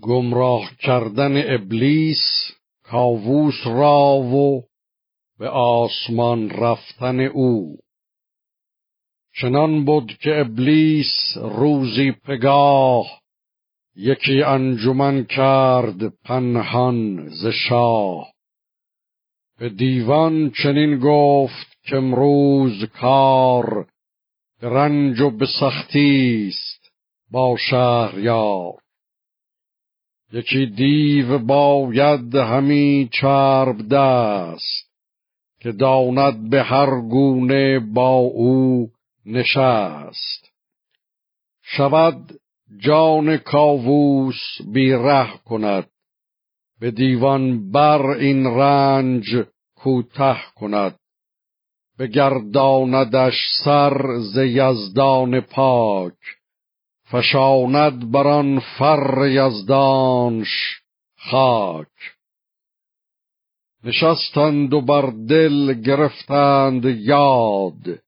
گمراه کردن ابلیس کاووس را و به آسمان رفتن او. چنان بود که ابلیس روزی پگاه یکی انجمن کرد پنهان ز شاه. به دیوان چنین گفت که امروز کار به رنج و به سختی است با شهریار. یکی دیو باید همی چرب دست که داند به هر گونه با او نشست. شود جان کاووس بیره کند به دیوان بر این رنج کوته کند. بگرداندش سر ز یزدان پاک فشاند بر آن فر یزدانش خاک. نشستند و بر دل گرفتند یاد.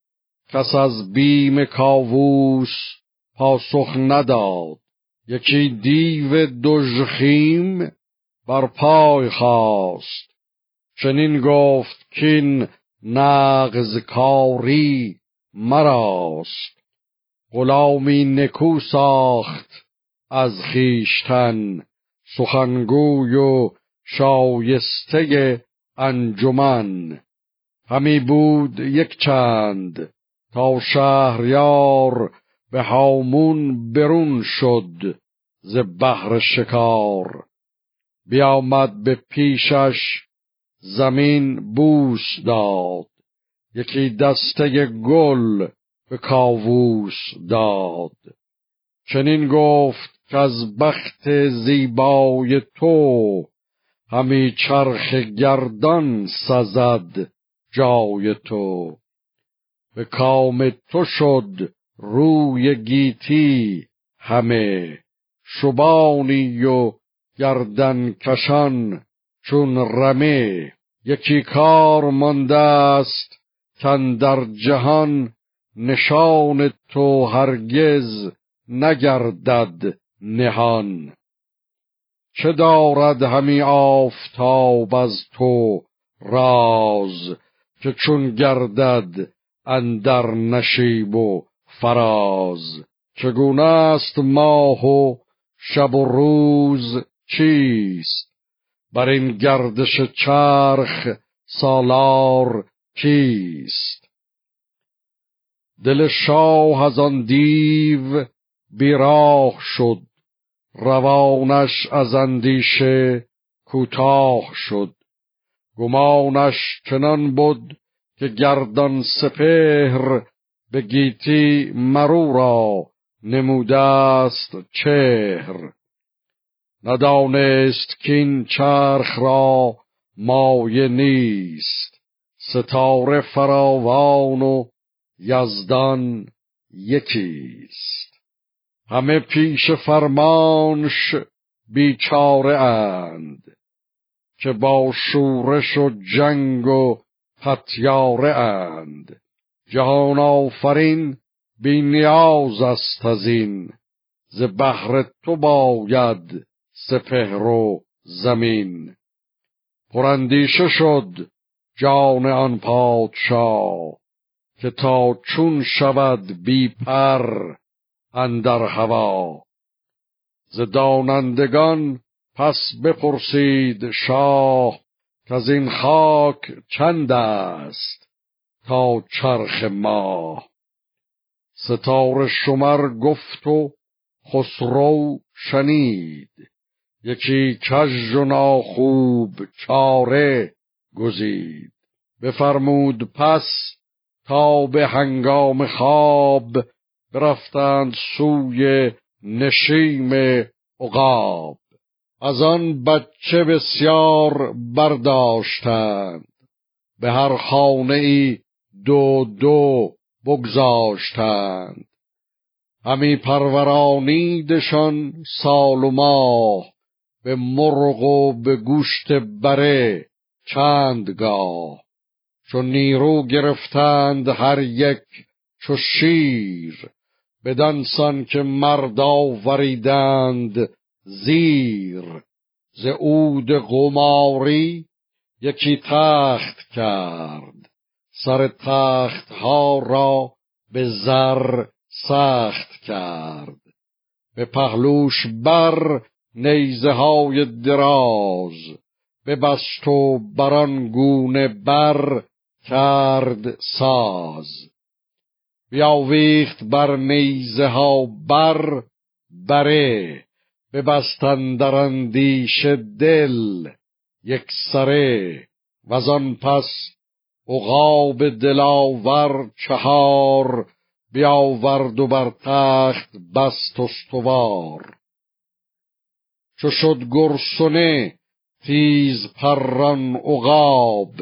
کس از بیم کاووس پاسخ نداد. یکی دیو دژخیم بر پای خواست چنین گفت کین نغز کاری مراست. غلامی نکو ساخت از خیشتن سخنگوی و شایسته انجمن. همی بود یک چند تا شهریار به هامون برون شد ز بحر شکار. بیامد به پیشش زمین بوس داد. یکی دسته گل به کاووس داد. چنین گفت که از بخت زیبای تو همی چرخ گردان سزد جای تو. به کام تو شد روی گیتی همه شبانی و گردن کشان چون رمه. یکی کار مانده است تن در جهان نشان تو هرگز نگردد نهان. چه دارد همی آفتاب از تو راز که چون گردد اندر نشیب و فراز؟ چگونه است ماه و شب و روز چیست؟ بر این گردش چرخ سالار کیست؟ دل شاه از آن دیو بیراه شد روانش از اندیشه کوتاه شد. گمانش چنان بود که گردان سپهر به گیتی مرو را نموده است چهر. ندانست کین چرخ را مایه نیست ستاره فراوان و یزدان یکیست. همه پیش فرمانش بیچاره اند که با شورش و جنگ و پتیاره اند. جهان آفرین بی نیاز است از این. ز بحر تو باید سپهر و زمین. پراندیشه شد جان آن پادشاه. که تا چون شود بی پر اندر هوا. ز دانندگان پس بپرسید شاه که از این خاک چند است تا چرخ ماه. ستاره شمر گفت و خسرو شنید. یکی کژ و ناخوب چاره گزید. بفرمود پس تا به هنگام خواب برفتند سوی نشیم عقاب. از آن بچه بسیار برداشتند. به هر خانه ای دو دو بگذاشتند. همی پرورانیدشان سال و ماه به مرغ و به گوشت بره چندگاه. چون نیرو گرفتند هر یک چو شیر. بدانسان که مرد آوریدند زیر. ز عود قماری یکی تخت کرد. سر تخت ها را به زر سخت کرد. به پهلوش بر نیزه های دراز ببست و بران گونه بر کرد ساز. بیاویخت بر نیزه ها بر بره ببستن در اندیش دل یک سره. وزان پس عقاب دلاور چهار بیاورد و بر تخت بست استوار. چو شد گرسنه تیز پران عقاب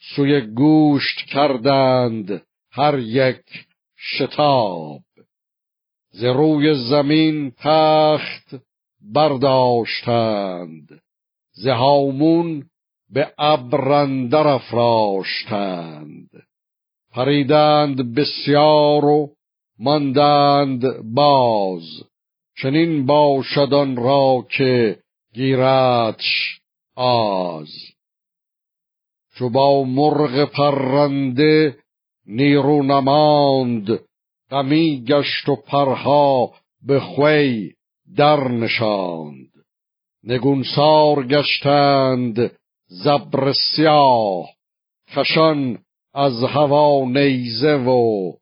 سوی گوشت کردند هر یک شتاب. ز روی زمین تخت برداشتند ز هامون به ابرندر افراشتند. پریدند بسیار و ماندند باز چنین باشد آن را که گیرتش آز. چو با مرغ پرنده نیرو نماند. غمی گشت و پرها به خوی در نشاند. نگونسار گشتند زبر سیاه. کشان از هوا نیزه و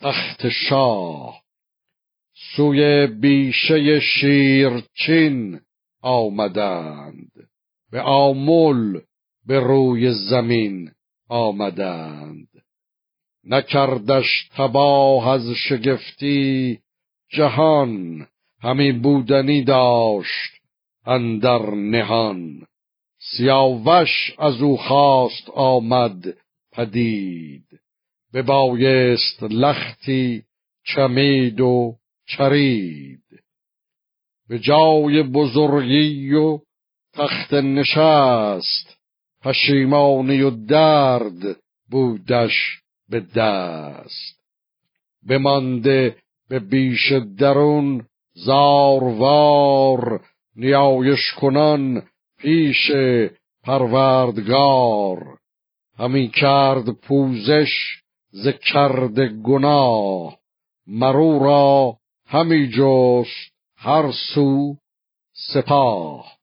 تخت شاه. سوی بیشه شیرچین آمدند. به آمل به روی زمین آمدند. نکردش تباه از شگفتی جهان همی بودنی داشت اندر نهان. سیاوش از او خواست آمد پدید. ببایست لختی چمید و چرید. به جای بزرگی و تخت نشست پشیمانی و درد بودش به دست. بمانده به بیش درون زاروار نیایش کنان پیش پروردگار. همی کرد پوزش ز کرد گناه. مرو را همی جست هر سو سپاه.